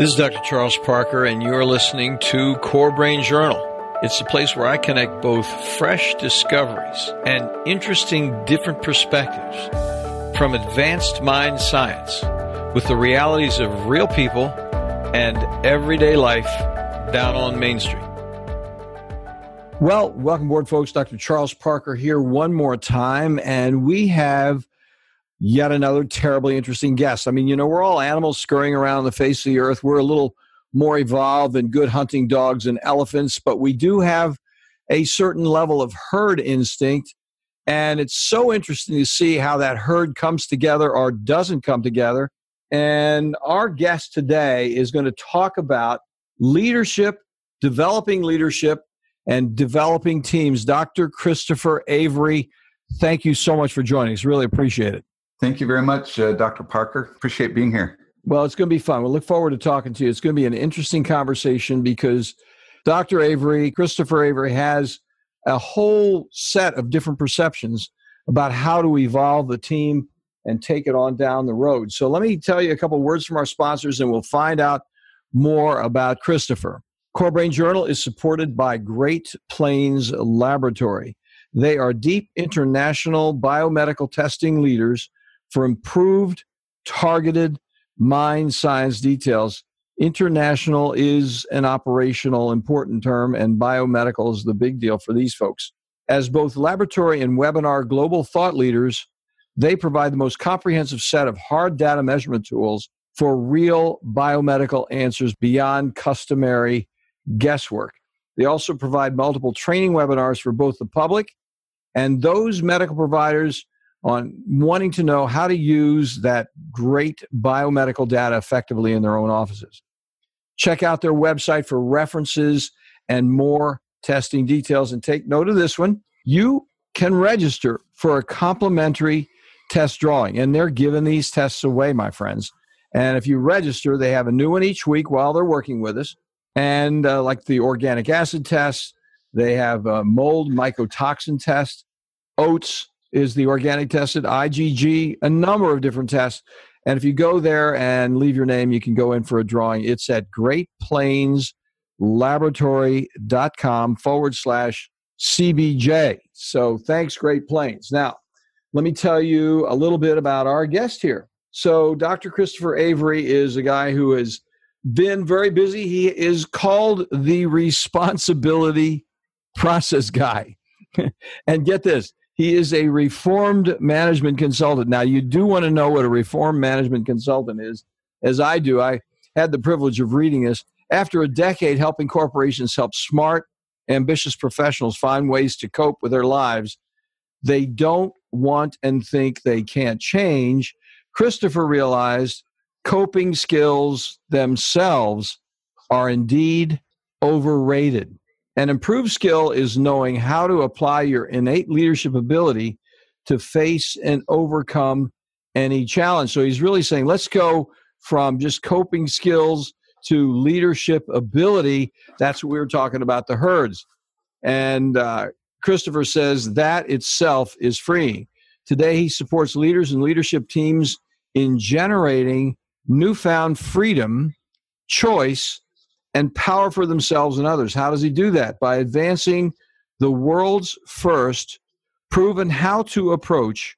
This is Dr. Charles Parker, and you're listening to Core Brain Journal. It's the place where I connect both fresh discoveries and interesting different perspectives from advanced mind science with the realities of real people and everyday life down on Main Street. Well, welcome aboard, folks. Dr. Charles Parker here one more time, and we have yet another terribly interesting guest. I mean, you know, we're all animals scurrying around the face of the earth. We're a little more evolved than good hunting dogs and elephants, but we do have a certain level of herd instinct. And it's so interesting to see how that herd comes together or doesn't come together. And our guest today is going to talk about leadership, developing leadership, and developing teams. Dr. Christopher Avery, thank you so much for joining us. Really appreciate it. Thank you very much, uh, Dr. Parker. Appreciate being here. Well, it's going to be fun. We'll look forward to talking to you. It's going to be an interesting conversation because Dr. Avery, Christopher Avery, has a whole set of different perceptions about how to evolve the team and take it on down the road. So let me tell you a couple words from our sponsors and we'll find out more about Christopher. Core Brain Journal is supported by Great Plains Laboratory. They are deep international biomedical testing leaders for improved, targeted mind science details. International is an operational important term, and biomedical is the big deal for these folks. As both laboratory and webinar global thought leaders, they provide the most comprehensive set of hard data measurement tools for real biomedical answers beyond customary guesswork. They also provide multiple training webinars for both the public and those medical providers on wanting to know how to use that great biomedical data effectively in their own offices. Check out their website for references and more testing details. And take note of this one you can register for a complimentary test drawing, and they're giving these tests away, my friends. And if you register, they have a new one each week while they're working with us. And uh, like the organic acid test, they have mold mycotoxin test, oats, is the organic tested, IgG, a number of different tests. And if you go there and leave your name, you can go in for a drawing. It's at greatplainslaboratory.com forward slash CBJ. So thanks, Great Plains. Now, let me tell you a little bit about our guest here. So, Dr. Christopher Avery is a guy who has been very busy. He is called the responsibility process guy. and get this he is a reformed management consultant. Now, you do want to know what a reformed management consultant is, as I do. I had the privilege of reading this. After a decade helping corporations help smart, ambitious professionals find ways to cope with their lives, they don't want and think they can't change. Christopher realized coping skills themselves are indeed overrated. An improved skill is knowing how to apply your innate leadership ability to face and overcome any challenge. So he's really saying, let's go from just coping skills to leadership ability. That's what we were talking about the herds. And uh, Christopher says that itself is freeing. Today, he supports leaders and leadership teams in generating newfound freedom, choice, and power for themselves and others. How does he do that? By advancing the world's first proven how to approach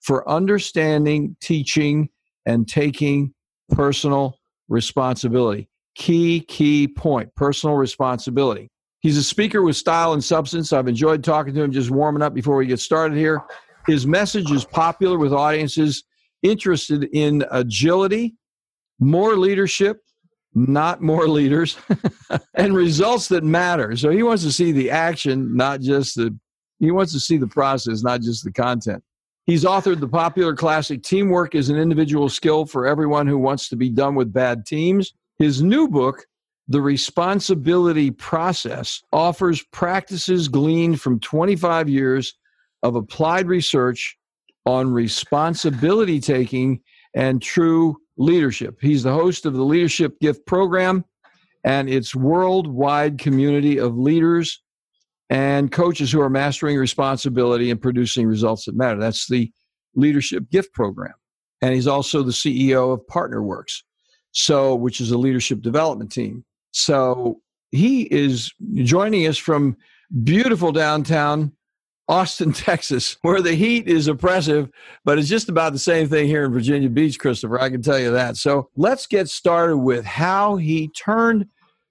for understanding, teaching, and taking personal responsibility. Key, key point personal responsibility. He's a speaker with style and substance. I've enjoyed talking to him, just warming up before we get started here. His message is popular with audiences interested in agility, more leadership, not more leaders, and results that matter. So he wants to see the action, not just the, he wants to see the process, not just the content. He's authored the popular classic Teamwork is an Individual Skill for Everyone Who Wants to Be Done with Bad Teams. His new book, The Responsibility Process, offers practices gleaned from 25 years of applied research on responsibility taking and true leadership. He's the host of the Leadership Gift Program and its worldwide community of leaders and coaches who are mastering responsibility and producing results that matter. That's the Leadership Gift Program. And he's also the CEO of Partnerwerks. So, which is a leadership development team. So he is joining us from beautiful downtown Austin, Texas, where the heat is oppressive, but it's just about the same thing here in Virginia Beach, Christopher. I can tell you that. So let's get started with how he turned.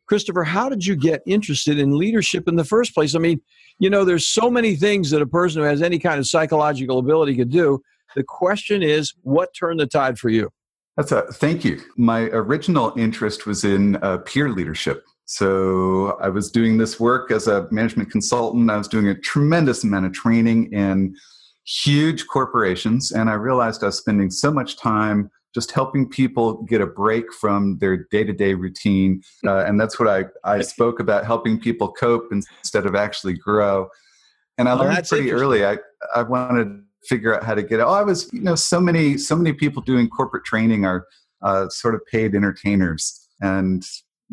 Christopher, how did you get interested in leadership in the first place? I mean, you know, there's so many things that a person who has any kind of psychological ability could do. The question is, what turned the tide for you? That's a thank you. My original interest was in uh, peer leadership. So I was doing this work as a management consultant. I was doing a tremendous amount of training in huge corporations, and I realized I was spending so much time just helping people get a break from their day-to-day routine uh, and that's what I, I spoke about helping people cope instead of actually grow. And i oh, learned pretty early I, I wanted to figure out how to get it. Oh i was you know so many so many people doing corporate training are uh, sort of paid entertainers and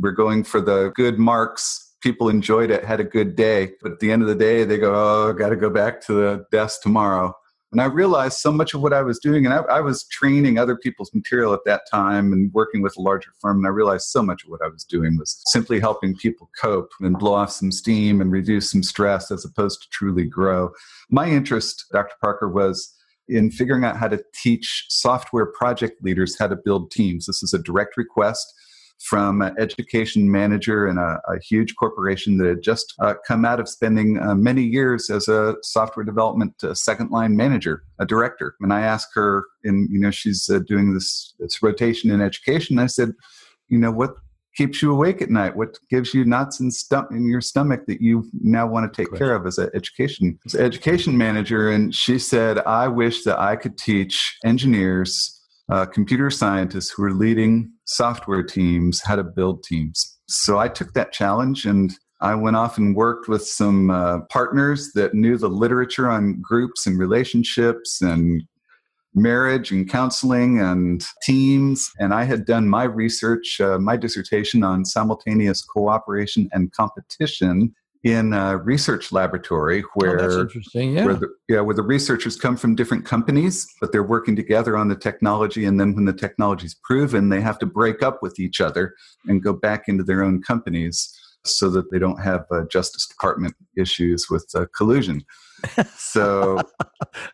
we're going for the good marks. People enjoyed it, had a good day. But at the end of the day, they go, oh, got to go back to the desk tomorrow. And I realized so much of what I was doing, and I, I, was training other people's material at that time and working with a larger firm. And I realized so much of what I was doing was simply helping people cope and blow off some steam and reduce some stress as opposed to truly grow. My interest, Dr. Parker, was in figuring out how to teach software project leaders how to build teams. This is a direct request from an education manager in a, a huge corporation that had just uh, come out of spending uh, many years as a software development uh, second line manager, a director. And I asked her, in you know, she's uh, doing this, this rotation in education. I said, you know, what keeps you awake at night? What gives you knots in, stom- in your stomach that you now want to take care of as an education as an education manager? And she said, I wish that I could teach engineers uh, computer scientists who were leading software teams how to build teams. So I took that challenge and I went off and worked with some uh, partners that knew the literature on groups and relationships and marriage and counseling and teams. And I had done my research, uh, my dissertation on simultaneous cooperation and competition in a research laboratory oh, where, oh, yeah. where, the, yeah, where the researchers come from different companies, but they're working together on the technology. And then when the technology is proven, they have to break up with each other and go back into their own companies so that they don't have uh, Justice Department issues with uh, collusion. So,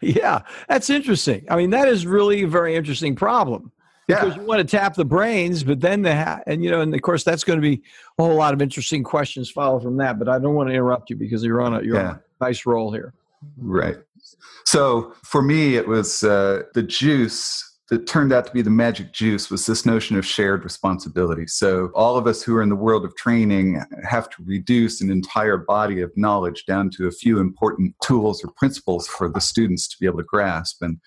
yeah, that's interesting. I mean, that is really a very interesting problem yeah. because you want to tap the brains, but then the ha- and you know, and of course, that's going to be a whole lot of interesting questions follow from that. But I don't want to interrupt you because you're on a you're yeah. on a nice roll here. Right. So for me, it was uh, the juice that turned out to be the magic juice was this notion of shared responsibility. So all of us who are in the world of training have to reduce an entire body of knowledge down to a few important tools or principles for the students to be able to grasp. And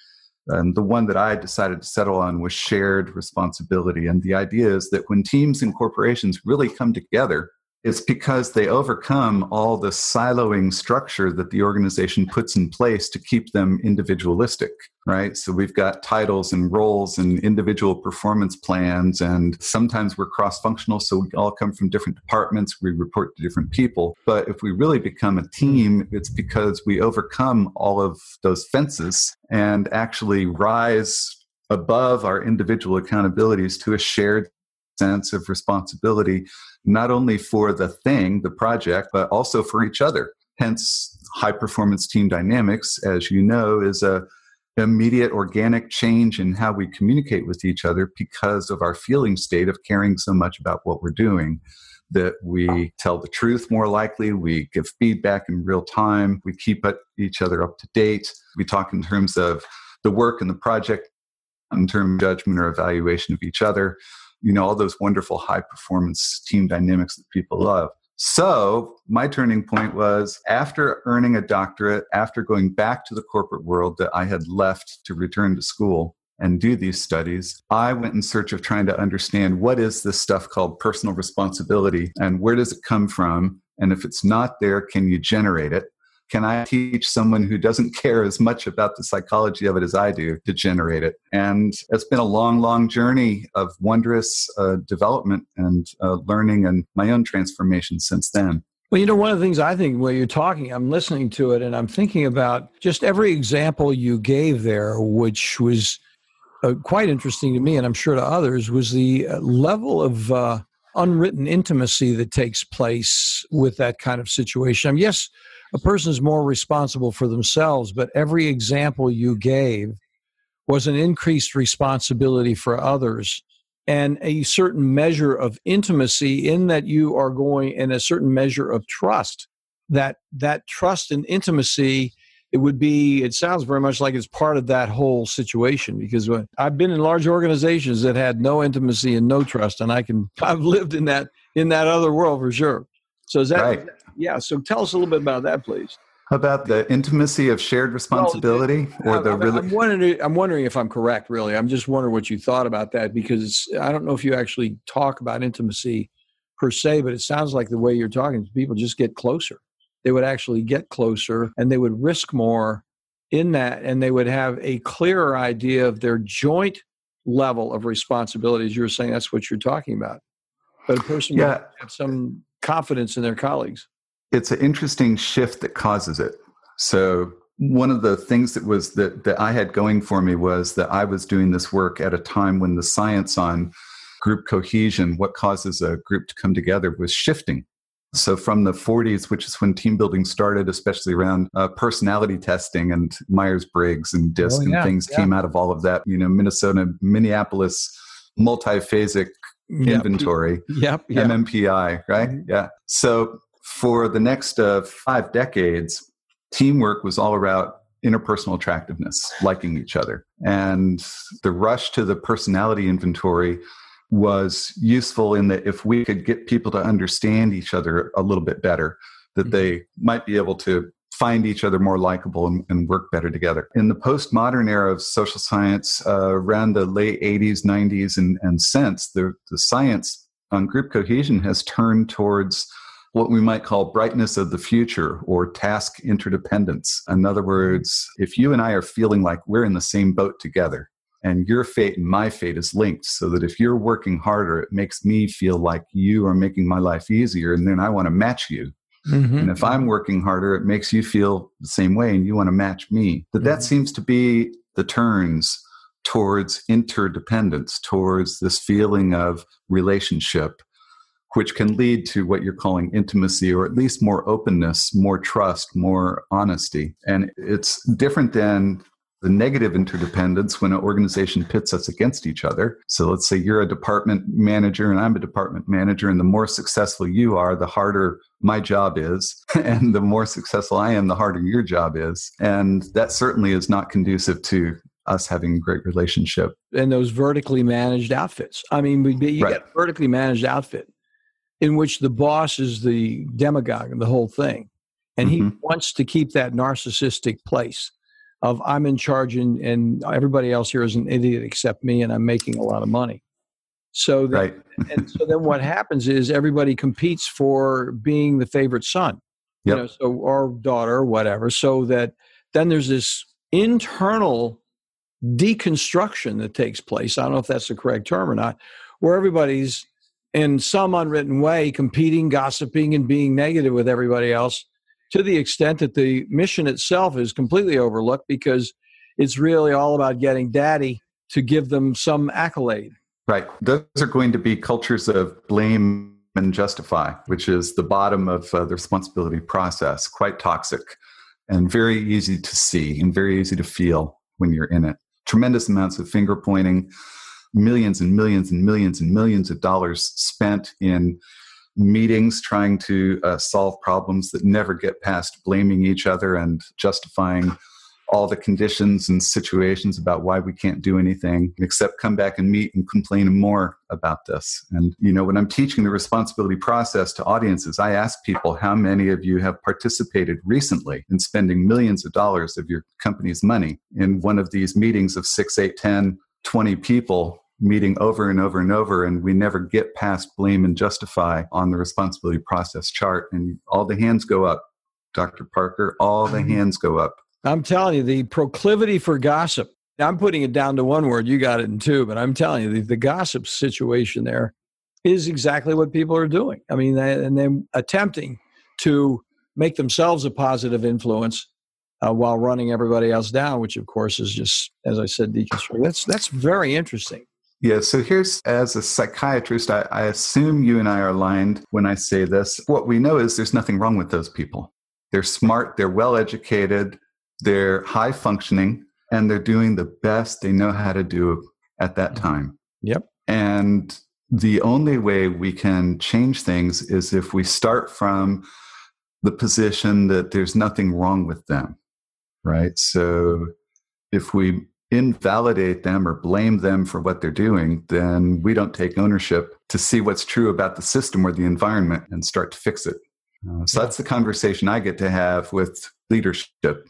and the one that I decided to settle on was shared responsibility. And the idea is that when teams and corporations really come together it's because they overcome all the siloing structure that the organization puts in place to keep them individualistic, right? So we've got titles and roles and individual performance plans, and sometimes we're cross functional, so we all come from different departments, we report to different people. But if we really become a team, it's because we overcome all of those fences and actually rise above our individual accountabilities to a shared sense of responsibility, not only for the thing, the project, but also for each other. Hence, high performance team dynamics, as you know, is a immediate organic change in how we communicate with each other because of our feeling state of caring so much about what we're doing that we tell the truth more likely, we give feedback in real time, we keep each other up to date, we talk in terms of the work and the project in terms of judgment or evaluation of each other you know all those wonderful high performance team dynamics that people love. So my turning point was after earning a doctorate after going back to the corporate world that i had left to return to school and do these studies i went in search of trying to understand what is this stuff called personal responsibility and where does it come from? And if it's not there can you generate it can I teach someone who doesn't care as much about the psychology of it as I do to generate it? And it's been a long, long journey of wondrous uh, development and uh, learning and my own transformation since then. Well, you know, one of the things I think while you're talking, I'm listening to it and I'm thinking about just every example you gave there, which was uh, quite interesting to me, and I'm sure to others, was the uh, level of uh, unwritten intimacy that takes place with that kind of situation. I mean, yes, a person is more responsible for themselves, but every example you gave was an increased responsibility for others and a certain measure of intimacy in that you are going in a certain measure of trust that that trust and intimacy it would be it sounds very much like it's part of that whole situation because uh, i've been in large organizations that had no intimacy and no trust and i can i've lived in that in that other world for sure so is that right. Yeah so tell us a little bit about that please about the intimacy of shared responsibility well, or the I'm, really- I'm wondering I'm wondering if I'm correct really. I'm just wondering what you thought about that because I don't know if you actually talk about intimacy per se, but it sounds like the way you're talking, people just get closer. They would actually get closer and they would risk more in that and they would have a clearer idea of their joint level of responsibilities. You were saying that's what you're talking about. But a person yeah. would have some confidence in their colleagues it's an interesting shift that causes it. So one of the things that was that that I had going for me was that I was doing this work at a time when the science on group cohesion, what causes a group to come together, was shifting. So from the 40s, which is when team building started, especially around uh, personality testing and Myers Briggs and DISC oh, yeah, and things yeah. came out of all of that. You know, Minnesota, Minneapolis, multiphasic yep. inventory, yep, yep. MMPI, right? Mm-hmm. Yeah. So for the next uh, five decades, teamwork was all about interpersonal attractiveness, liking each other. And the rush to the personality inventory was useful in that if we could get people to understand each other a little bit better, that mm-hmm. they might be able to find each other more likable and, and, work better together. In the postmodern era of social science, uh, around the late 80s, 90s, and, and since, the, the science on group cohesion has turned towards what we might call brightness of the future or task interdependence. In other words, if you and I are feeling like we're in the same boat together, and your fate and my fate is linked so that if you're working harder, it makes me feel like you are making my life easier, and then I want to match you. Mm-hmm. And if I'm working harder, it makes you feel the same way and you want to match me. That mm-hmm. that seems to be the turns towards interdependence, towards this feeling of relationship which can lead to what you're calling intimacy or at least more openness, more trust, more honesty. And it's different than the negative interdependence when an organization pits us against each other. So let's say you're a department manager and I'm a department manager, and the more successful you are, the harder my job is. And the more successful I am, the harder your job is. And that certainly is not conducive to us having a great relationship. And those vertically managed outfits. I mean, you right. get vertically managed outfit in which the boss is the demagogue and the whole thing. And mm-hmm. he wants to keep that narcissistic place of I'm in charge and, and everybody else here is an idiot except me and I'm making a lot of money. So that, right. and so then what happens is everybody competes for being the favorite son. Yep. You know, so or daughter or whatever. So that then there's this internal deconstruction that takes place. I don't know if that's the correct term or not, where everybody's in some unwritten way competing, gossiping, and being negative with everybody else to the extent that the mission itself is completely overlooked because it's really all about getting daddy to give them some accolade. Right. Those are going to be cultures of blame and justify, which is the bottom of uh, the responsibility process, quite toxic and very easy to see and very easy to feel when you're in it. Tremendous amounts of finger pointing, millions and millions and millions and millions of dollars spent in meetings trying to uh, solve problems that never get past blaming each other and justifying all the conditions and situations about why we can't do anything except come back and meet and complain more about this. And, you know, when I'm teaching the responsibility process to audiences, I ask people how many of you have participated recently in spending millions of dollars of your company's money in one of these meetings of six, eight, ten 20 people meeting over and over and over and we never get past blame and justify on the responsibility process chart and all the hands go up. Dr parker all the mm-hmm. hands go up. I'm telling you the proclivity for gossip i'm putting it down to one word you got it in two but i'm telling you the, the gossip situation there is exactly what people are doing. I mean they, and then attempting to make themselves a positive influence uh, while running everybody else down, which of course is just, as I said, deconstruct. That's that's very interesting. Yeah, so here's as a psychiatrist, I, I assume you and I are aligned when I say this. What we know is there's nothing wrong with those people. They're smart, they're well educated, they're high functioning, and they're doing the best they know how to do at that mm-hmm. time. Yep. And the only way we can change things is if we start from the position that there's nothing wrong with them, right? So if we invalidate them or blame them for what they're doing, then we don't take ownership to see what's true about the system or the environment and start to fix it. Uh, so that's the conversation I get to have with leadership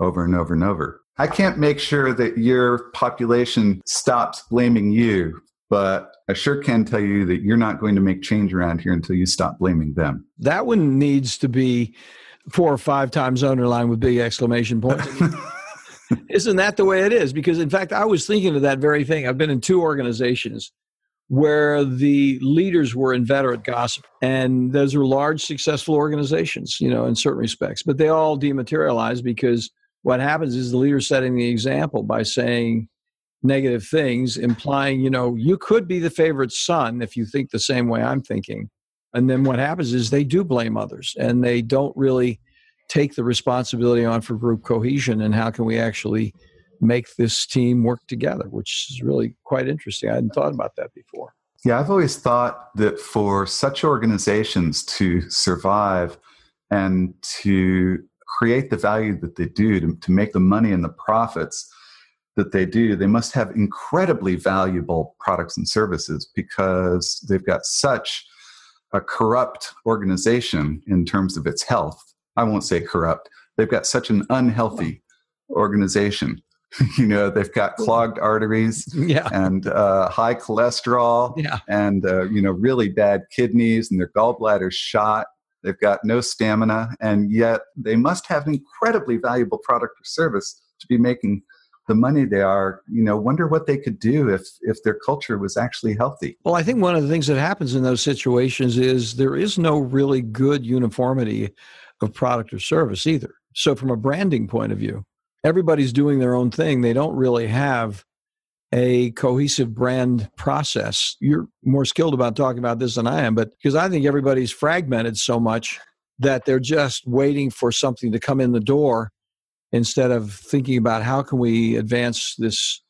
over and over and over. I can't make sure that your population stops blaming you, but I sure can tell you that you're not going to make change around here until you stop blaming them. That one needs to be four or five times underlined with big exclamation points. Isn't that the way it is? Because, in fact, I was thinking of that very thing. I've been in two organizations where the leaders were inveterate gossip. And those are large, successful organizations, you know, in certain respects. But they all dematerialize because what happens is the leader setting the example by saying negative things, implying, you know, you could be the favorite son if you think the same way I'm thinking. And then what happens is they do blame others and they don't really take the responsibility on for group cohesion and how can we actually make this team work together, which is really quite interesting. I hadn't thought about that before. Yeah, I've always thought that for such organizations to survive and to create the value that they do, to, to make the money and the profits that they do, they must have incredibly valuable products and services because they've got such a corrupt organization in terms of its health I won't say corrupt. They've got such an unhealthy organization. you know, they've got clogged arteries yeah. and uh, high cholesterol yeah. and, uh, you know, really bad kidneys and their gallbladders shot. They've got no stamina, and yet they must have an incredibly valuable product or service to be making the money they are you know wonder what they could do if if their culture was actually healthy well i think one of the things that happens in those situations is there is no really good uniformity of product or service either. So, from a branding point of view, everybody's doing their own thing. They don't really have a cohesive brand process. You're more skilled about talking about this than I am, but because I think everybody's fragmented so much that they're just waiting for something to come in the door instead of thinking about how can we advance this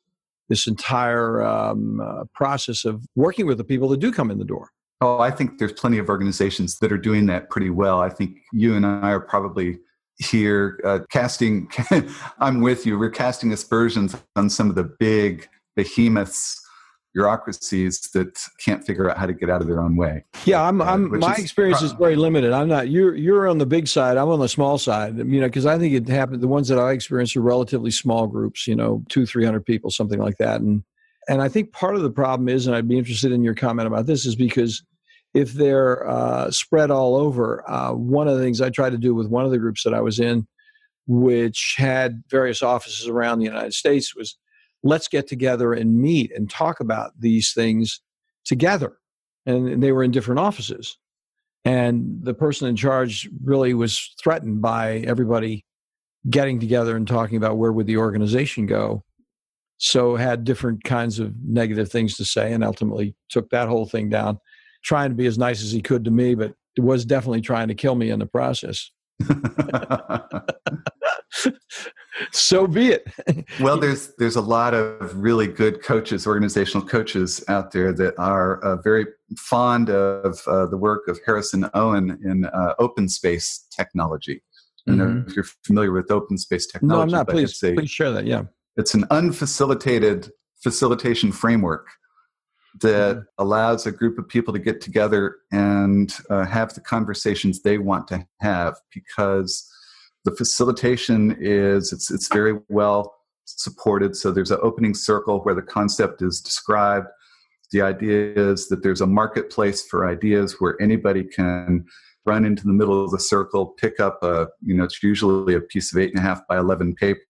this entire um, uh, process of working with the people that do come in the door. Oh, I think there's plenty of organizations that are doing that pretty well. I think you and I are probably here uh, casting, I'm with you, we're casting aspersions on some of the big behemoths bureaucracies that can't figure out how to get out of their own way. Yeah, I'm. I'm my is experience pro- is very limited. I'm not. You're you're on the big side. I'm on the small side. You know, because I think it happened. The ones that I experienced are relatively small groups. You know, two, three hundred people, something like that. And and I think part of the problem is, and I'd be interested in your comment about this, is because if they're uh, spread all over. Uh, one of the things I tried to do with one of the groups that I was in, which had various offices around the United States, was let's get together and meet and talk about these things together. And, they were in different offices. And the person in charge really was threatened by everybody getting together and talking about where would the organization go so had different kinds of negative things to say and ultimately took that whole thing down trying to be as nice as he could to me, but was definitely trying to kill me in the process. so be it. well, there's there's a lot of really good coaches, organizational coaches out there that are uh, very fond of uh, the work of Harrison Owen in uh, open space technology. I don't mm-hmm. know if you're familiar with open space technology. No, I'm not. Please, a, please share that. Yeah, it's an unfacilitated facilitation framework that mm-hmm. allows a group of people to get together and uh, have the conversations they want to have because the facilitation is it's it's very well supported so there's an opening circle where the concept is described the idea is that there's a marketplace for ideas where anybody can run into the middle of the circle pick up a you know it's usually a piece of eight and a half by 11 paper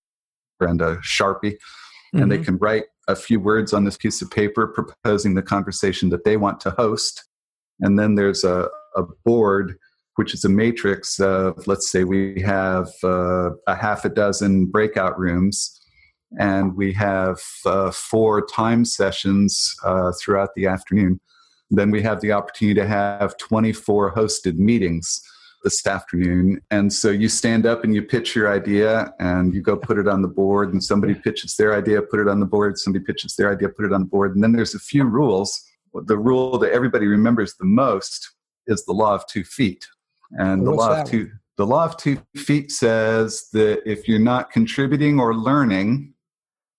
and a sharpie mm-hmm. and they mm-hmm. can write a few words on this piece of paper proposing the conversation that they want to host. And then there's a, a board which is a matrix of, let's say, we have uh, a half a dozen breakout rooms and we have uh, four time sessions uh, throughout the afternoon. Then we have the opportunity to have 24 hosted meetings this afternoon. And so you stand up and you pitch your idea and you go put it on the board, and somebody pitches their idea, put it on the board, somebody pitches their idea, put it on the board. And then there's a few rules. The rule that everybody remembers the most is the law of two feet. And the law of two the law of two feet says that if you're not contributing or learning,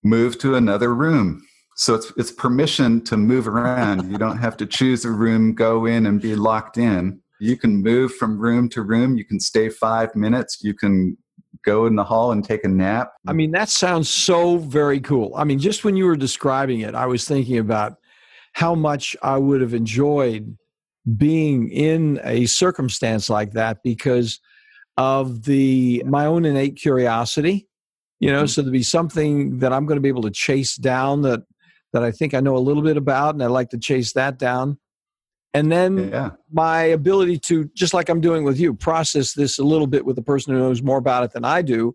move to another room. So it's it's permission to move around. You don't have to choose a room, go in and be locked in. You can move from room to room. You can stay five minutes. You can go in the hall and take a nap. I mean, that sounds so very cool. I mean, just when you were describing it, I was thinking about how much I would have enjoyed being in a circumstance like that because of the my own innate curiosity you know mm-hmm. so to be something that i'm going to be able to chase down that that i think i know a little bit about and i like to chase that down and then yeah. my ability to just like i'm doing with you process this a little bit with a person who knows more about it than i do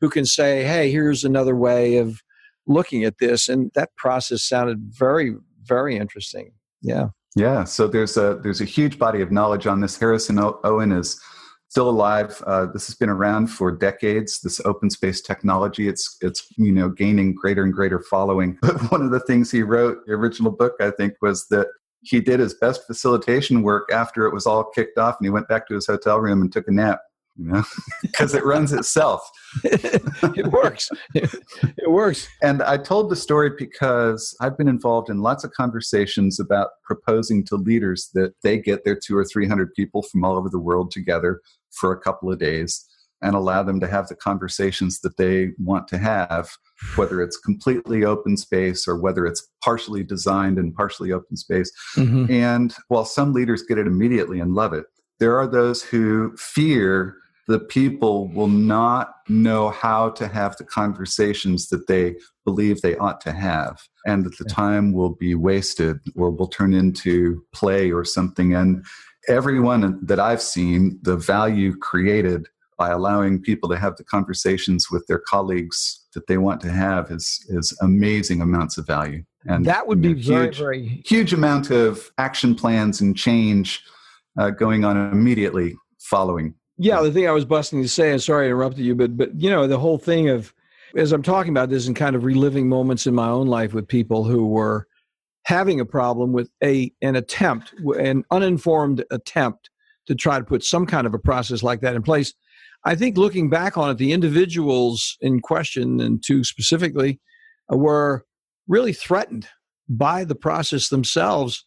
who can say hey here's another way of looking at this and that process sounded very very interesting yeah yeah, so there's a there's a huge body of knowledge on this. Harrison Owen is still alive. Uh, this has been around for decades. This open space technology, it's it's you know gaining greater and greater following. But one of the things he wrote, the original book, I think, was that he did his best facilitation work after it was all kicked off, and he went back to his hotel room and took a nap you know, because it runs itself. it works. It works. And I told the story because I've been involved in lots of conversations about proposing to leaders that they get their two or 300 people from all over the world together for a couple of days and allow them to have the conversations that they want to have, whether it's completely open space or whether it's partially designed and partially open space. Mm-hmm. And while some leaders get it immediately and love it, there are those who fear the people will not know how to have the conversations that they believe they ought to have and that the time will be wasted or will turn into play or something. And everyone that i've seen the value created by allowing people to have the conversations with their colleagues that they want to have is is amazing amounts of value. And that would be very huge, very huge amount of action plans and change uh, going on immediately following yeah, the thing I was busting to say, and sorry I interrupted you, but but you know the whole thing of as I'm talking about this and kind of reliving moments in my own life with people who were having a problem with a an attempt, an uninformed attempt to try to put some kind of a process like that in place. I think looking back on it, the individuals in question and two specifically were really threatened by the process themselves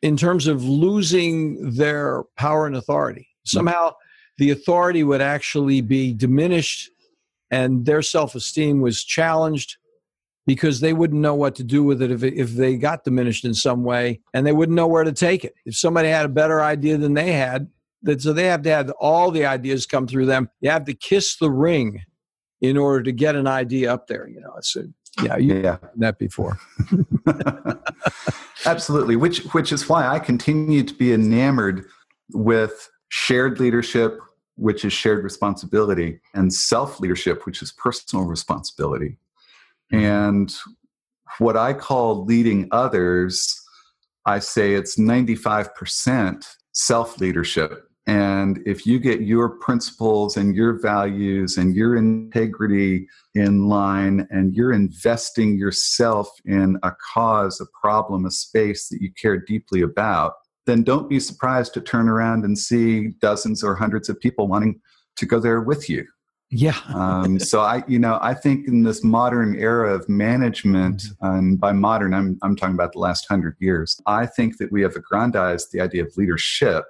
in terms of losing their power and authority. Hmm. Somehow the authority would actually be diminished and their self-esteem was challenged because they wouldn't know what to do with it if, if they got diminished in some way and they wouldn't know where to take it. If somebody had a better idea than they had that so they have to have all the ideas come through them. You have to kiss the ring in order to get an idea up there you know it's a, yeah you yeah. that before. Absolutely which which is why i continue to be enamored with shared leadership, which is shared responsibility, and self leadership, which is personal responsibility. Mm-hmm. And what I call leading others, I say it's 95% self leadership. And if you get your principles and your values and your integrity in line and you're investing yourself in a cause, a problem, a space that you care deeply about, then don't be surprised to turn around and see dozens or hundreds of people wanting to go there with you. Yeah. um, so I, you know, I think in this modern era of management, mm-hmm. and by modern, I'm I'm talking about the last hundred years. I think that we have aggrandized the idea of leadership.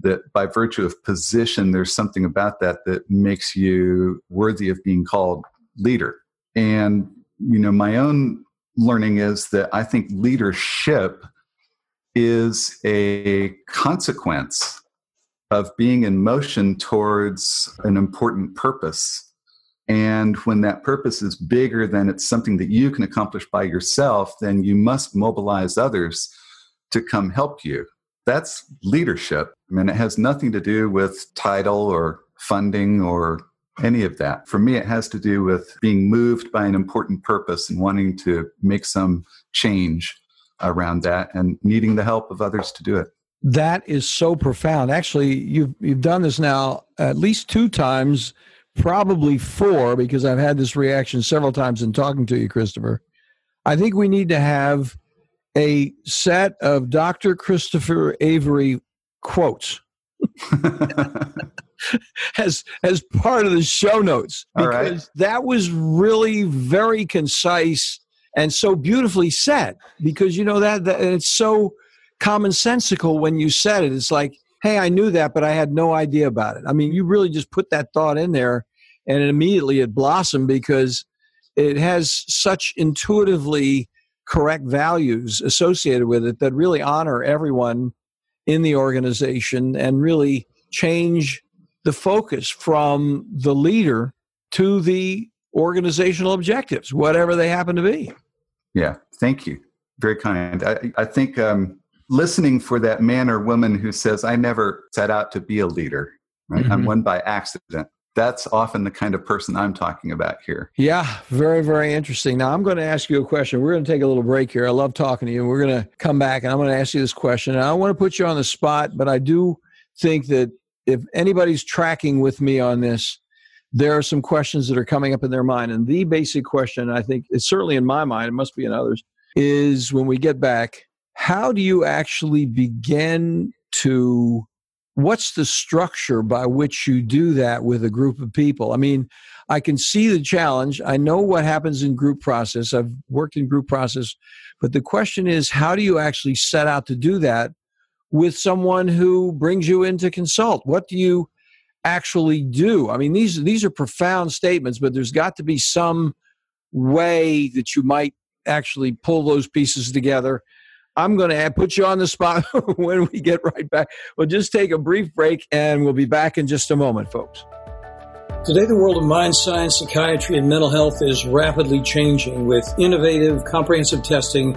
That by virtue of position, there's something about that that makes you worthy of being called leader. And you know, my own learning is that I think leadership is a consequence of being in motion towards an important purpose. And when that purpose is bigger than it's something that you can accomplish by yourself, then you must mobilize others to come help you. That's leadership. I mean, it has nothing to do with title or funding or any of that. For me, it has to do with being moved by an important purpose and wanting to make some change around that and needing the help of others to do it. That is so profound. Actually, you've you've done this now at least two times, probably four, because I've had this reaction several times in talking to you, Christopher. I think we need to have a set of Dr. Christopher Avery quotes as as part of the show notes because that was really very concise and so beautifully said because you know that, that it's so commonsensical when you said it. It's like hey i knew that but i had no idea about it. I mean you really just put that thought in there and immediately it blossomed because it has such intuitively correct values associated with it that really honor everyone in the organization and really change the focus from the leader to the organizational objectives, whatever they happen to be. Yeah, thank you. Very kind. I, I think um, listening for that man or woman who says, I never set out to be a leader, right? Mm-hmm. I'm one by accident that's often the kind of person I'm talking about here. Yeah, very, very interesting. Now, I'm going to ask you a question. We're going to take a little break here. I love talking to you. We're going to come back and I'm going to ask you this question. And I want to put you on the spot, but I do think that if anybody's tracking with me on this, there are some questions that are coming up in their mind. And the basic question, I think, is certainly in my mind, it must be in others, is when we get back, how do you actually begin to what's the structure by which you do that with a group of people? I mean, I can see the challenge. I know what happens in group process. I've worked in group process. But the question is, how do you actually set out to do that with someone who brings you in to consult? What do you actually do? I mean, these, these are profound statements, but there's got to be some way that you might actually pull those pieces together I'm going to put you on the spot when we get right back. We'll just take a brief break and we'll be back in just a moment, folks. Today, the world of mind science, psychiatry, and mental health is rapidly changing with innovative, comprehensive testing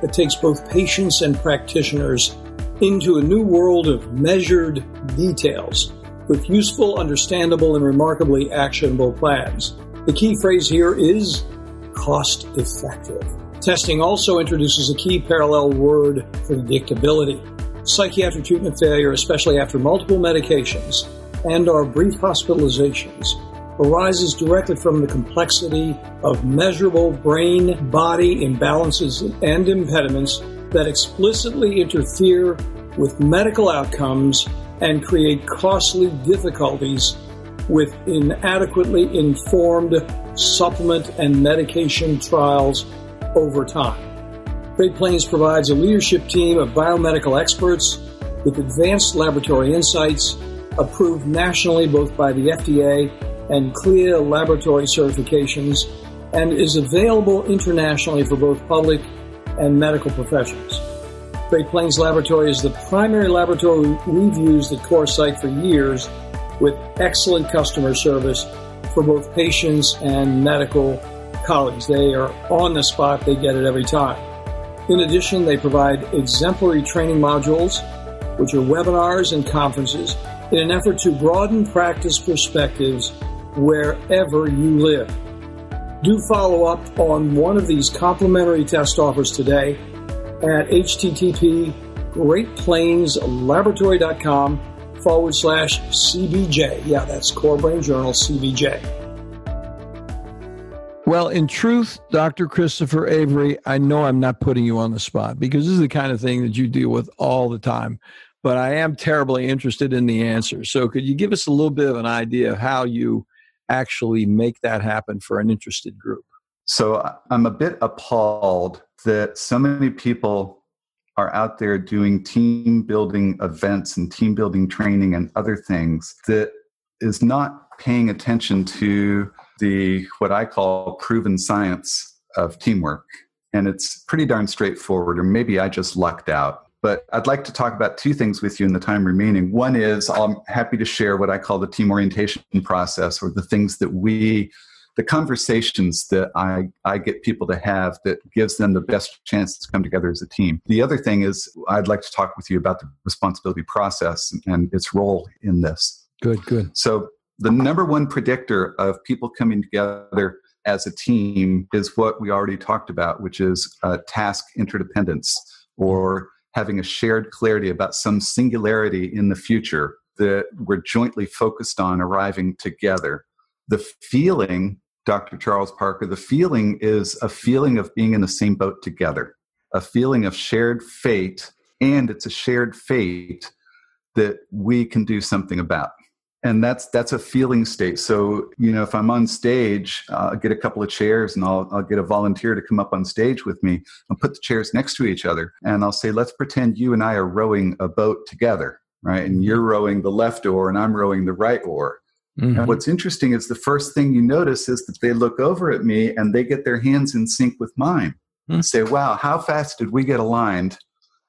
that takes both patients and practitioners into a new world of measured details with useful, understandable, and remarkably actionable plans. The key phrase here is cost effective. Testing also introduces a key parallel word predictability. Psychiatric treatment failure, especially after multiple medications and or brief hospitalizations, arises directly from the complexity of measurable brain body imbalances and impediments that explicitly interfere with medical outcomes and create costly difficulties with inadequately informed supplement and medication trials over time. Great Plains provides a leadership team of biomedical experts with advanced laboratory insights approved nationally both by the FDA and CLIA laboratory certifications and is available internationally for both public and medical professions. Great Plains Laboratory is the primary laboratory we've used at CorePsych for years with excellent customer service for both patients and medical colleagues. They are on the spot, they get it every time. In addition, they provide exemplary training modules, which are webinars and conferences, in an effort to broaden practice perspectives wherever you live. Do follow up on one of these complimentary test offers today at http greatplainslaboratory.com forward slash CBJ. Yeah, that's Core Brain Journal CBJ. Well, in truth, Dr. Christopher Avery, I know I'm not putting you on the spot because this is the kind of thing that you deal with all the time. But I am terribly interested in the answer. So, could you give us a little bit of an idea of how you actually make that happen for an interested group? So, I'm a bit appalled that so many people are out there doing team building events and team building training and other things that is not paying attention to the what I call proven science of teamwork. And it's pretty darn straightforward, or maybe I just lucked out. But I'd like to talk about two things with you in the time remaining. One is I'm happy to share what I call the team orientation process, or the things that we the conversations that I, I get people to have that gives them the best chance to come together as a team. The other thing is, I'd like to talk with you about the responsibility process and its role in this. Good, good. So, the number one predictor of people coming together as a team is what we already talked about, which is uh, task interdependence or having a shared clarity about some singularity in the future that we're jointly focused on arriving together. The feeling, Dr. Charles Parker, the feeling is a feeling of being in the same boat together, a feeling of shared fate, and it's a shared fate that we can do something about. And that's that's a feeling state. So you know if i'm on stage uh, i'll get a couple of chairs and I'll, I'll get a volunteer to come up on stage with me. I'll put the chairs next to each other and i'll say let's pretend you and i are rowing a boat together right? And you're rowing the left oar and i'm rowing the right oar mm-hmm. and what's interesting is the first thing you notice is that they look over at me and they get their hands in sync with mine mm-hmm. and say wow how fast did we get aligned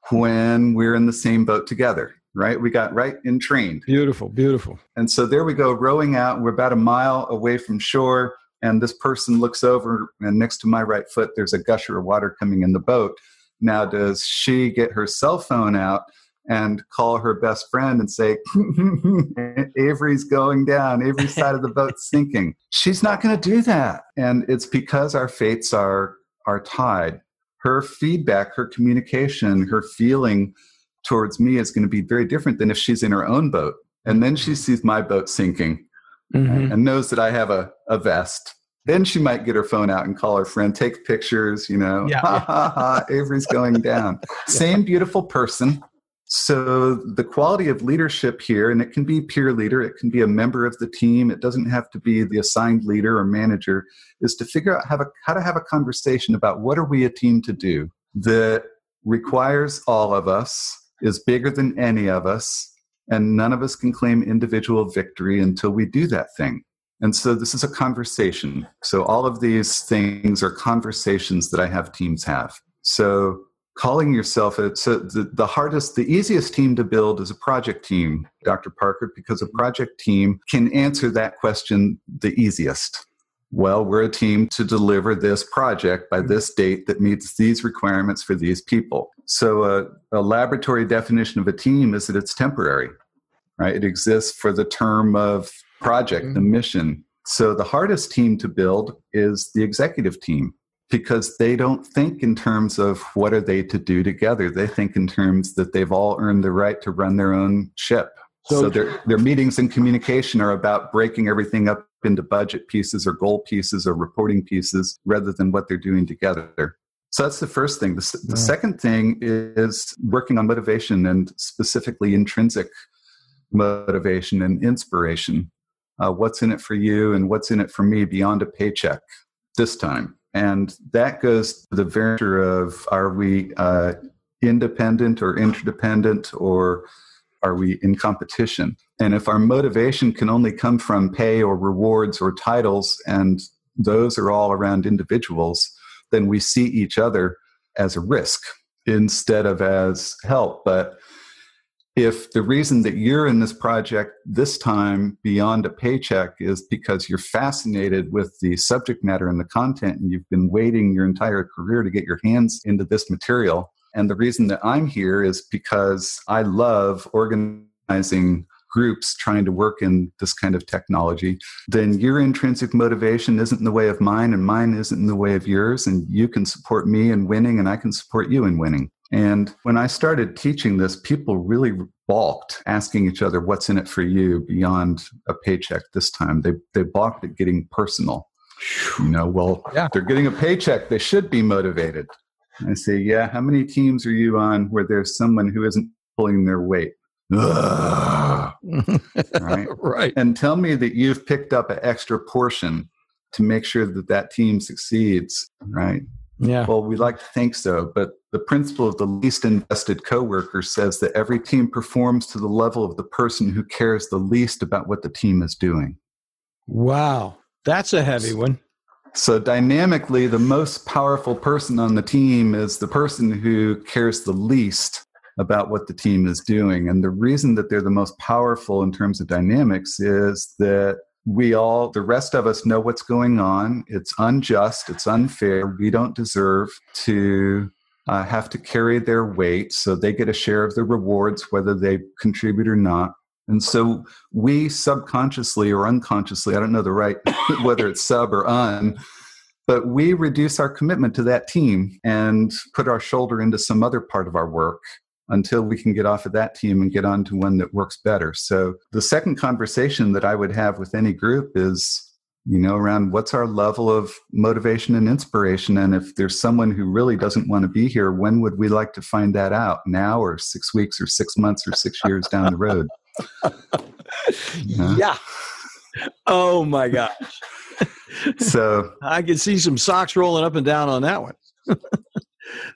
when we're in the same boat together right? We got right in trained. Beautiful, beautiful. And so there we go, rowing out. We're about a mile away from shore, and this person looks over, and next to my right foot, there's a gusher of water coming in the boat. Now, does she get her cell phone out and call her best friend and say, Avery's going down, Avery's side of the boat's sinking? She's not going to do that. And it's because our fates are, are tied. Her feedback, her communication, her feeling towards me is going to be very different than if she's in her own boat. And then she sees my boat sinking mm-hmm. and knows that I have a, a vest. Then she might get her phone out and call her friend, take pictures, you know, yeah, ha ha ha, Avery's going down. yeah. Same beautiful person. So the quality of leadership here, and it can be peer leader, it can be a member of the team, it doesn't have to be the assigned leader or manager, is to figure out how, a, how to have a conversation about what are we a team to do that requires all of us is bigger than any of us, and none of us can claim individual victory until we do that thing. And so this is a conversation. So all of these things are conversations that I have teams have. So calling yourself a, so the, the hardest, the easiest team to build is a project team, Dr. Parker, because a project team can answer that question the easiest well, we're a team to deliver this project by this date that meets these requirements for these people. So, uh, a laboratory definition of a team is that it's temporary, right? It exists for the term of project, mm-hmm. the mission. So, the hardest team to build is the executive team because they don't think in terms of what are they to do together. They think in terms that they've all earned the right to run their own ship. So, so their, their meetings and communication are about breaking everything up into budget pieces or goal pieces or reporting pieces rather than what they're doing together. So that's the first thing. The, the second thing is working on motivation and specifically intrinsic motivation and inspiration. Uh, what's in it for you and what's in it for me beyond a paycheck this time? And that goes to the venture of are we uh, independent or interdependent or are we in competition? And if our motivation can only come from pay or rewards or titles, and those are all around individuals, then we see each other as a risk instead of as help. But if the reason that you're in this project this time beyond a paycheck is because you're fascinated with the subject matter and the content, and you've been waiting your entire career to get your hands into this material, and the reason that I'm here is because I love organizing groups trying to work in this kind of technology, then your intrinsic motivation isn't in the way of mine, and mine isn't in the way of yours. And you can support me in winning, and I can support you in winning. And when I started teaching this, people really balked asking each other, What's in it for you beyond a paycheck this time? They, they balked at getting personal. You know, well, yeah. they're getting a paycheck, they should be motivated. I say, yeah, how many teams are you on where there's someone who isn't pulling their weight? right? right. And tell me that you've picked up an extra portion to make sure that that team succeeds, right? Yeah. Well, we like to think so, but the principle of the least invested coworker says that every team performs to the level of the person who cares the least about what the team is doing. Wow. That's a heavy one. So, dynamically, the most powerful person on the team is the person who cares the least about what the team is doing. And the reason that they're the most powerful in terms of dynamics is that we all, the rest of us, know what's going on. It's unjust, it's unfair. We don't deserve to uh, have to carry their weight, so they get a share of the rewards, whether they contribute or not. And so we subconsciously or unconsciously, I don't know the right, whether it's sub or un, but we reduce our commitment to that team and put our shoulder into some other part of our work until we can get off of that team and get on to one that works better. So the second conversation that I would have with any group is you know, around what's our level of motivation and inspiration. And if there's someone who really doesn't want to be here, when would we like to find that out? Now or six weeks or six months or six years down the road? Yeah. yeah. Oh my gosh. So I can see some socks rolling up and down on that one.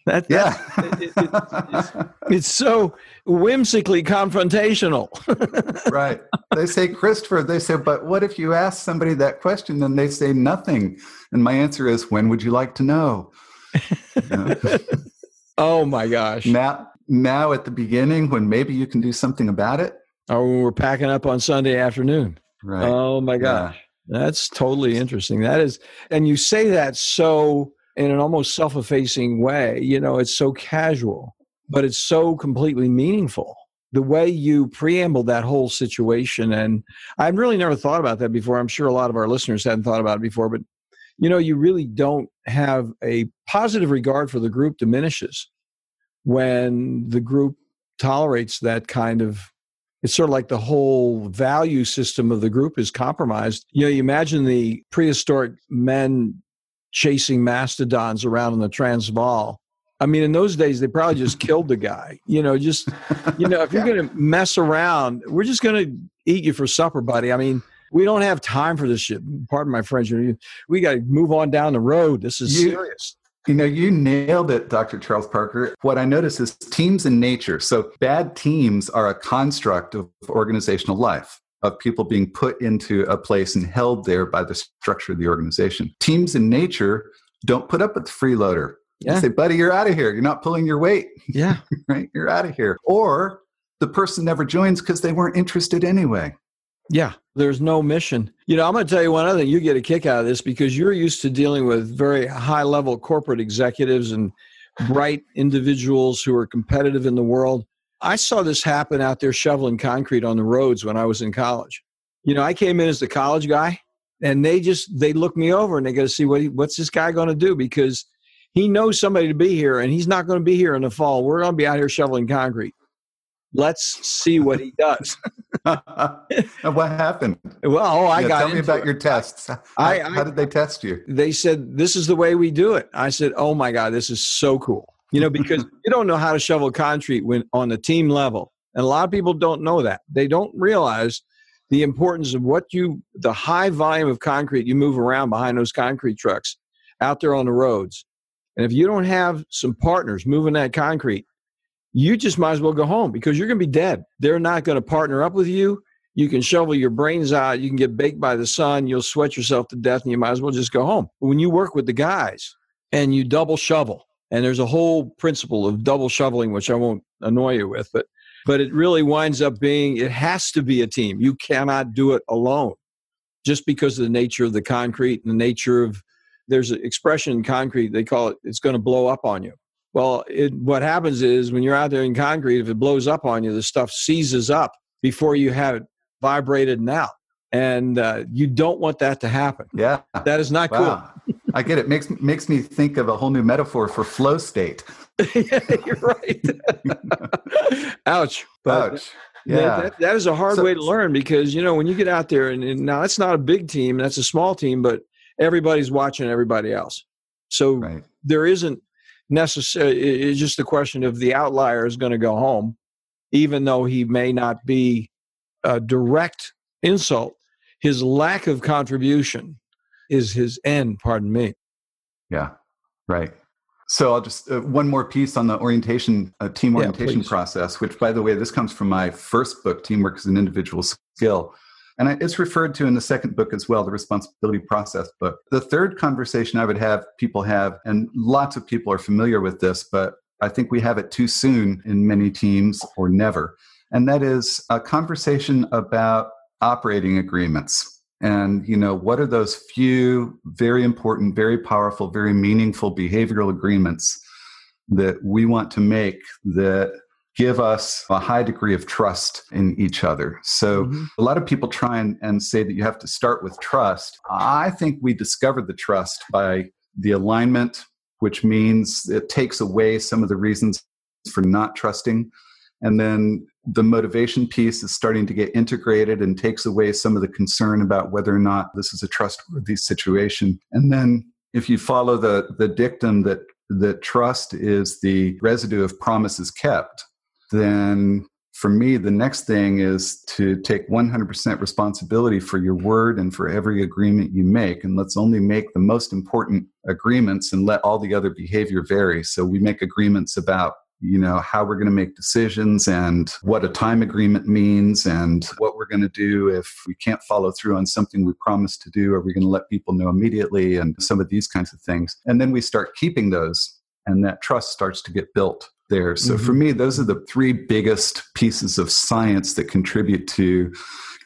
that, yeah. It, it, it's, it's, so whimsically confrontational. right. They say, Christopher, they say, but what if you ask somebody that question and they say nothing? And my answer is, when would you like to know? oh my gosh. Now, now at the beginning, when maybe you can do something about it. Or when we're packing up on Sunday afternoon. Right. Oh my gosh. Yeah. That's totally interesting. That is, and you say that so in an almost self effacing way. You know, it's so casual, but it's so completely meaningful. The way you preamble that whole situation. And I've really never thought about that before. I'm sure a lot of our listeners hadn't thought about it before, but you know, you really don't have a positive regard for the group diminishes when the group tolerates that kind of it's sort of like the whole value system of the group is compromised. You know, you imagine the prehistoric men chasing mastodons around in the Transvaal. I mean, in those days, they probably just killed the guy. You know, just, you know, if you're going to mess around, we're just going to eat you for supper, buddy. I mean, we don't have time for this shit. Pardon my French. We got to move on down the road. This is you, serious. You know, you nailed it, Dr. Charles Parker. What I notice is teams in nature. So bad teams are a construct of organizational life of people being put into a place and held there by the structure of the organization. Teams in nature don't put up with the freeloader. Yeah. They say, buddy, you're out of here. You're not pulling your weight. Yeah. right? You're out of here. Or the person never joins because they weren't interested anyway. Yeah. There's no mission. You know, I'm going to tell you one other thing. You get a kick out of this because you're used to dealing with very high level corporate executives and bright individuals who are competitive in the world. I saw this happen out there shoveling concrete on the roads when I was in college. You know, I came in as the college guy, and they just they look me over and they got to see what he, what's this guy going to do because he knows somebody to be here, and he's not going to be here in the fall. We're going to be out here shoveling concrete. Let's see what he does. And what happened? Well, oh, I yeah, got. Tell me about it. your tests. How, I, I, how did they test you? They said this is the way we do it. I said, "Oh my god, this is so cool." You know, because you don't know how to shovel concrete when on the team level. And a lot of people don't know that. They don't realize the importance of what you, the high volume of concrete you move around behind those concrete trucks out there on the roads. And if you don't have some partners moving that concrete, you just might as well go home because you're going to be dead. They're not going to partner up with you. You can shovel your brains out. You can get baked by the sun. You'll sweat yourself to death and you might as well just go home. But when you work with the guys and you double shovel, and there's a whole principle of double shoveling, which I won't annoy you with, but but it really winds up being it has to be a team. You cannot do it alone, just because of the nature of the concrete and the nature of there's an expression in concrete they call it it's going to blow up on you. Well, it, what happens is when you're out there in concrete, if it blows up on you, the stuff seizes up before you have it vibrated and out and uh, you don't want that to happen. Yeah, that is not wow. cool. I get it. Makes makes me think of a whole new metaphor for flow state. yeah, you're right. Ouch. But Ouch. Yeah, that, that, that is a hard so, way to learn because you know when you get out there and, and, now that's not a big team, that's a small team, but everybody's watching everybody else. So right. there isn't necessary. It's just a question of the outlier is going to go home, even though he may not be a direct insult his lack of contribution is his end, pardon me. Yeah, right. So I'll just uh, one more piece on the orientation uh, team orientation yeah, process, which by the way, this comes from my first book, Teamwork is an Individual Skill. And it's referred to in the second book as well, the responsibility process book. The third conversation I would have people have, and lots of people are familiar with this, but I think we have it too soon in many teams or never. And that is a conversation about operating agreements. And you know what are those few very important very powerful very meaningful behavioral agreements that we want to make that give us a high degree of trust in each other. So mm-hmm. a lot of people try and, and say that you have to start with trust. I think we discovered the trust by the alignment, which means it takes away some of the reasons for not trusting. And then the motivation piece is starting to get integrated and takes away some of the concern about whether or not this is a trustworthy situation. And then if you follow the, the dictum that that trust is the residue of promises kept, then for me, the next thing is to take 100% responsibility for your word and for every agreement you make. And let's only make the most important agreements and let all the other behavior vary. So we make agreements about you know how we're going to make decisions and what a time agreement means and what we're going to do if we can't follow through on something we promised to do are we going to let people know immediately and some of these kinds of things and then we start keeping those and that trust starts to get built there. So mm-hmm. for me, those are the three biggest pieces of science that contribute to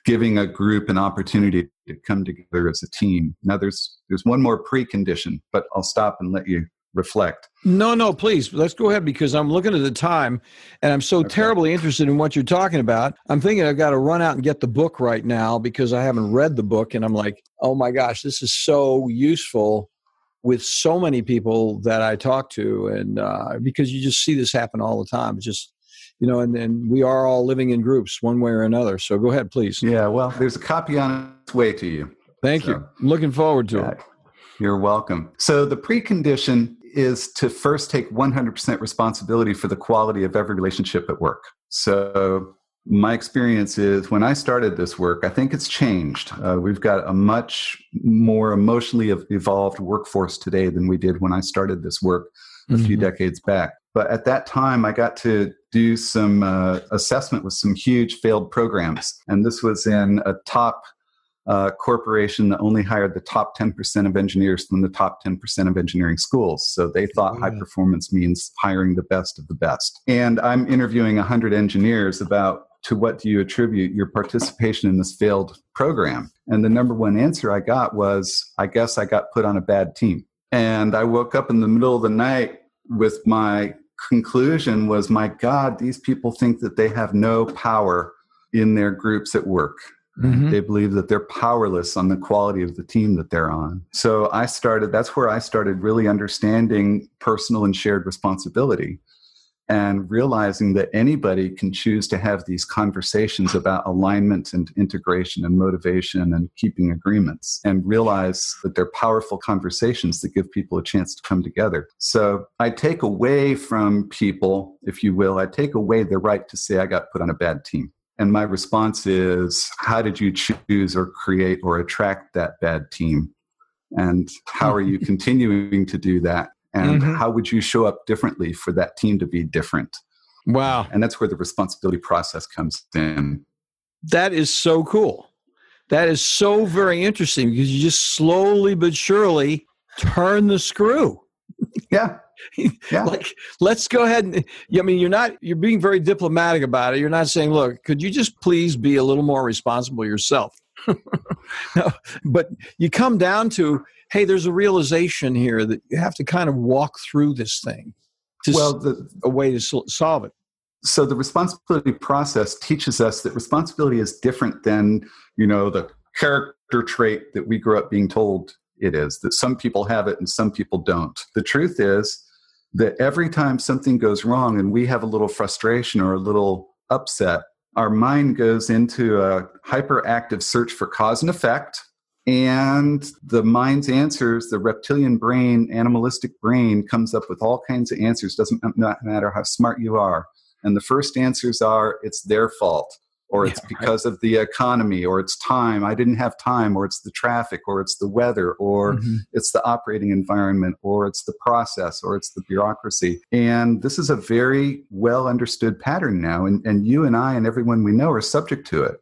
giving a group an opportunity to come together as a team. Now there's there's one more precondition, but I'll stop and let you reflect. No, no, please. Let's go ahead because I'm looking at the time and I'm so okay. terribly interested in what you're talking about. I'm thinking I've got to run out and get the book right now because I haven't read the book and I'm like, "Oh my gosh, this is so useful." with so many people that I talk to, and uh, because you just see this happen all the time. It's just you know, and, and we are all living in groups one way or another. So go ahead, please. Yeah, well, there's a copy on its way to you. Thank so, you. I'm looking forward to yeah, it. You're welcome. So the precondition is to first take 100% responsibility for the quality of every relationship at work. So my experience is when I started this work, I think it's changed. Uh, we've got a much more emotionally evolved workforce today than we did when I started this work a mm-hmm. few decades back. But at that time, I got to do some uh, assessment with some huge failed programs. And this was in a top uh, corporation that only hired the top 10% of engineers from the top 10% of engineering schools. So they thought high performance means hiring the best of the best. And I'm interviewing 100 engineers about to what do you attribute your participation in this failed program? And the number one answer I got was, I guess I got put on a bad team. And I woke up in the middle of the night with my conclusion was, my God, these people think that they have no power in their groups at work. Mm-hmm. They believe that they're powerless on the quality of the team that they're on. So I started, that's where I started really understanding personal and shared responsibility and realizing that anybody can choose to have these conversations about alignment and integration and motivation and keeping agreements and realize that they're powerful conversations that give people a chance to come together. So I take away from people, if you will, I take away the right to say I got put on a bad team. And my response is, how did you choose or create or attract that bad team? And how are you continuing to do that? and mm-hmm. how would you show up differently for that team to be different wow and that's where the responsibility process comes in that is so cool that is so very interesting because you just slowly but surely turn the screw yeah yeah. like let's go ahead and i mean you're not you're being very diplomatic about it you're not saying look could you just please be a little more responsible yourself no, but you come down to hey, there's a realization here that you have to kind of walk through this thing. To well, the, a way to solve it. So the responsibility process teaches us that responsibility is different than you know the character trait that we grew up being told it is. That some people have it and some people don't. The truth is that every time something goes wrong and we have a little frustration or a little upset, our mind goes into a hyperactive search for cause and effect and the mind's answers, the reptilian brain, animalistic brain comes up with all kinds of answers, doesn't matter how smart you are. And the first answers are it's their fault, or it's yeah, because right. of the economy, or it's time, I didn't have time, or it's the traffic, or it's the weather, or mm-hmm. it's the operating environment, or it's the process, or it's the bureaucracy. And this is a very well understood pattern now. And, and you and I and everyone we know are subject to it,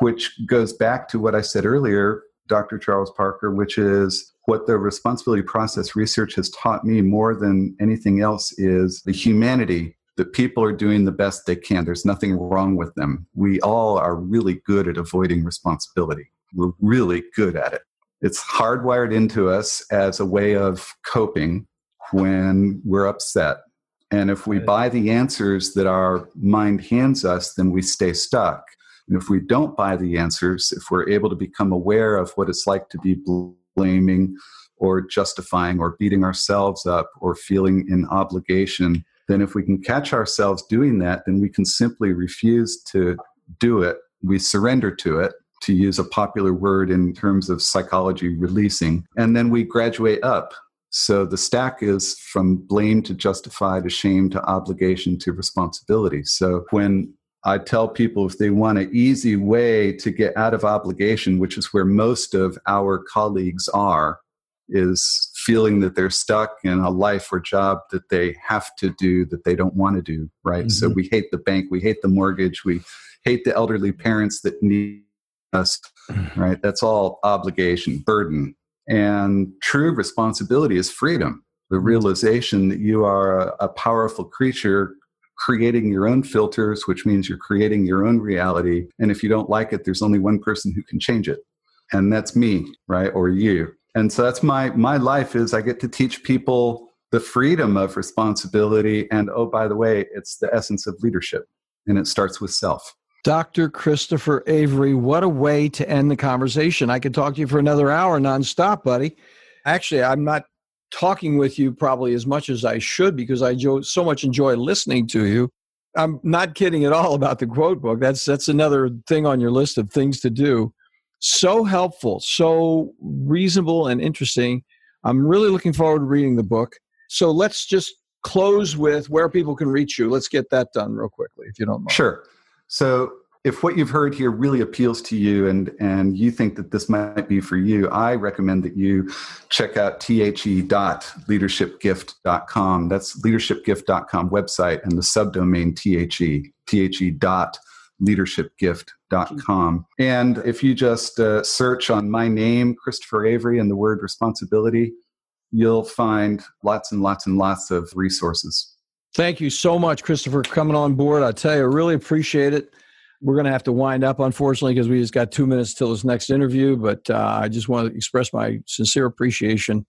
which goes back to what I said earlier Dr. Charles Parker, which is what the responsibility process research has taught me more than anything else is the humanity that people are doing the best they can. There's nothing wrong with them. We all are really good at avoiding responsibility. We're really good at it. It's hardwired into us as a way of coping when we're upset. And if we buy the answers that our mind hands us, then we stay stuck. And if we don't buy the answers, if we're able to become aware of what it's like to be blaming or justifying or beating ourselves up or feeling in obligation, then if we can catch ourselves doing that, then we can simply refuse to do it. We surrender to it, to use a popular word in terms of psychology, releasing, and then we graduate up. So the stack is from blame to justify to shame to obligation to responsibility. So when I tell people if they want an easy way to get out of obligation, which is where most of our colleagues are, is feeling that they're stuck in a life or job that they have to do that they don't want to do, right? Mm-hmm. So we hate the bank, we hate the mortgage, we hate the elderly parents that need us, mm-hmm. right? That's all obligation, burden. And true responsibility is freedom, the mm-hmm. realization that you are a, a powerful creature creating your own filters, which means you're creating your own reality. And if you don't like it, there's only one person who can change it. And that's me, right? Or you. And so that's my my life is I get to teach people the freedom of responsibility. And oh, by the way, it's the essence of leadership. And it starts with self. Dr. Christopher Avery, what a way to end the conversation. I could talk to you for another hour nonstop, buddy. Actually, I'm not talking with you probably as much as I should because I so much enjoy listening to you. I'm not kidding at all about the quote book. That's that's another thing on your list of things to do. So helpful, so reasonable and interesting. I'm really looking forward to reading the book. So let's just close with where people can reach you. Let's get that done real quickly, if you don't mind. Sure. So if what you've heard here really appeals to you and and you think that this might be for you, I recommend that you check out the.leadershipgift.com. That's leadershipgift.com website and the subdomain the the dot leadershipgift.com. And if you just uh, search on my name, Christopher Avery, and the word responsibility, you'll find lots and lots and lots of resources. Thank you so much, Christopher, coming on board. I tell you, I really appreciate it. We're going to have to wind up, unfortunately, because we just got two minutes till this next interview. But uh, I just want to express my sincere appreciation.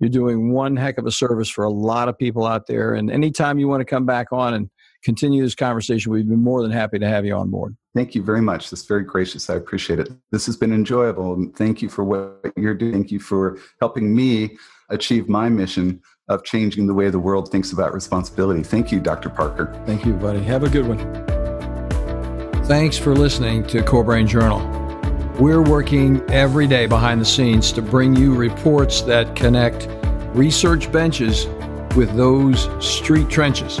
You're doing one heck of a service for a lot of people out there. And anytime you want to come back on and continue this conversation, we'd be more than happy to have you on board. Thank you very much. That's very gracious. I appreciate it. This has been enjoyable. And thank you for what you're doing. Thank you for helping me achieve my mission of changing the way the world thinks about responsibility. Thank you, Dr. Parker. Thank you, buddy. Have a good one. Thanks for listening to Core Brain Journal. We're working every day behind the scenes to bring you reports that connect research benches with those street trenches.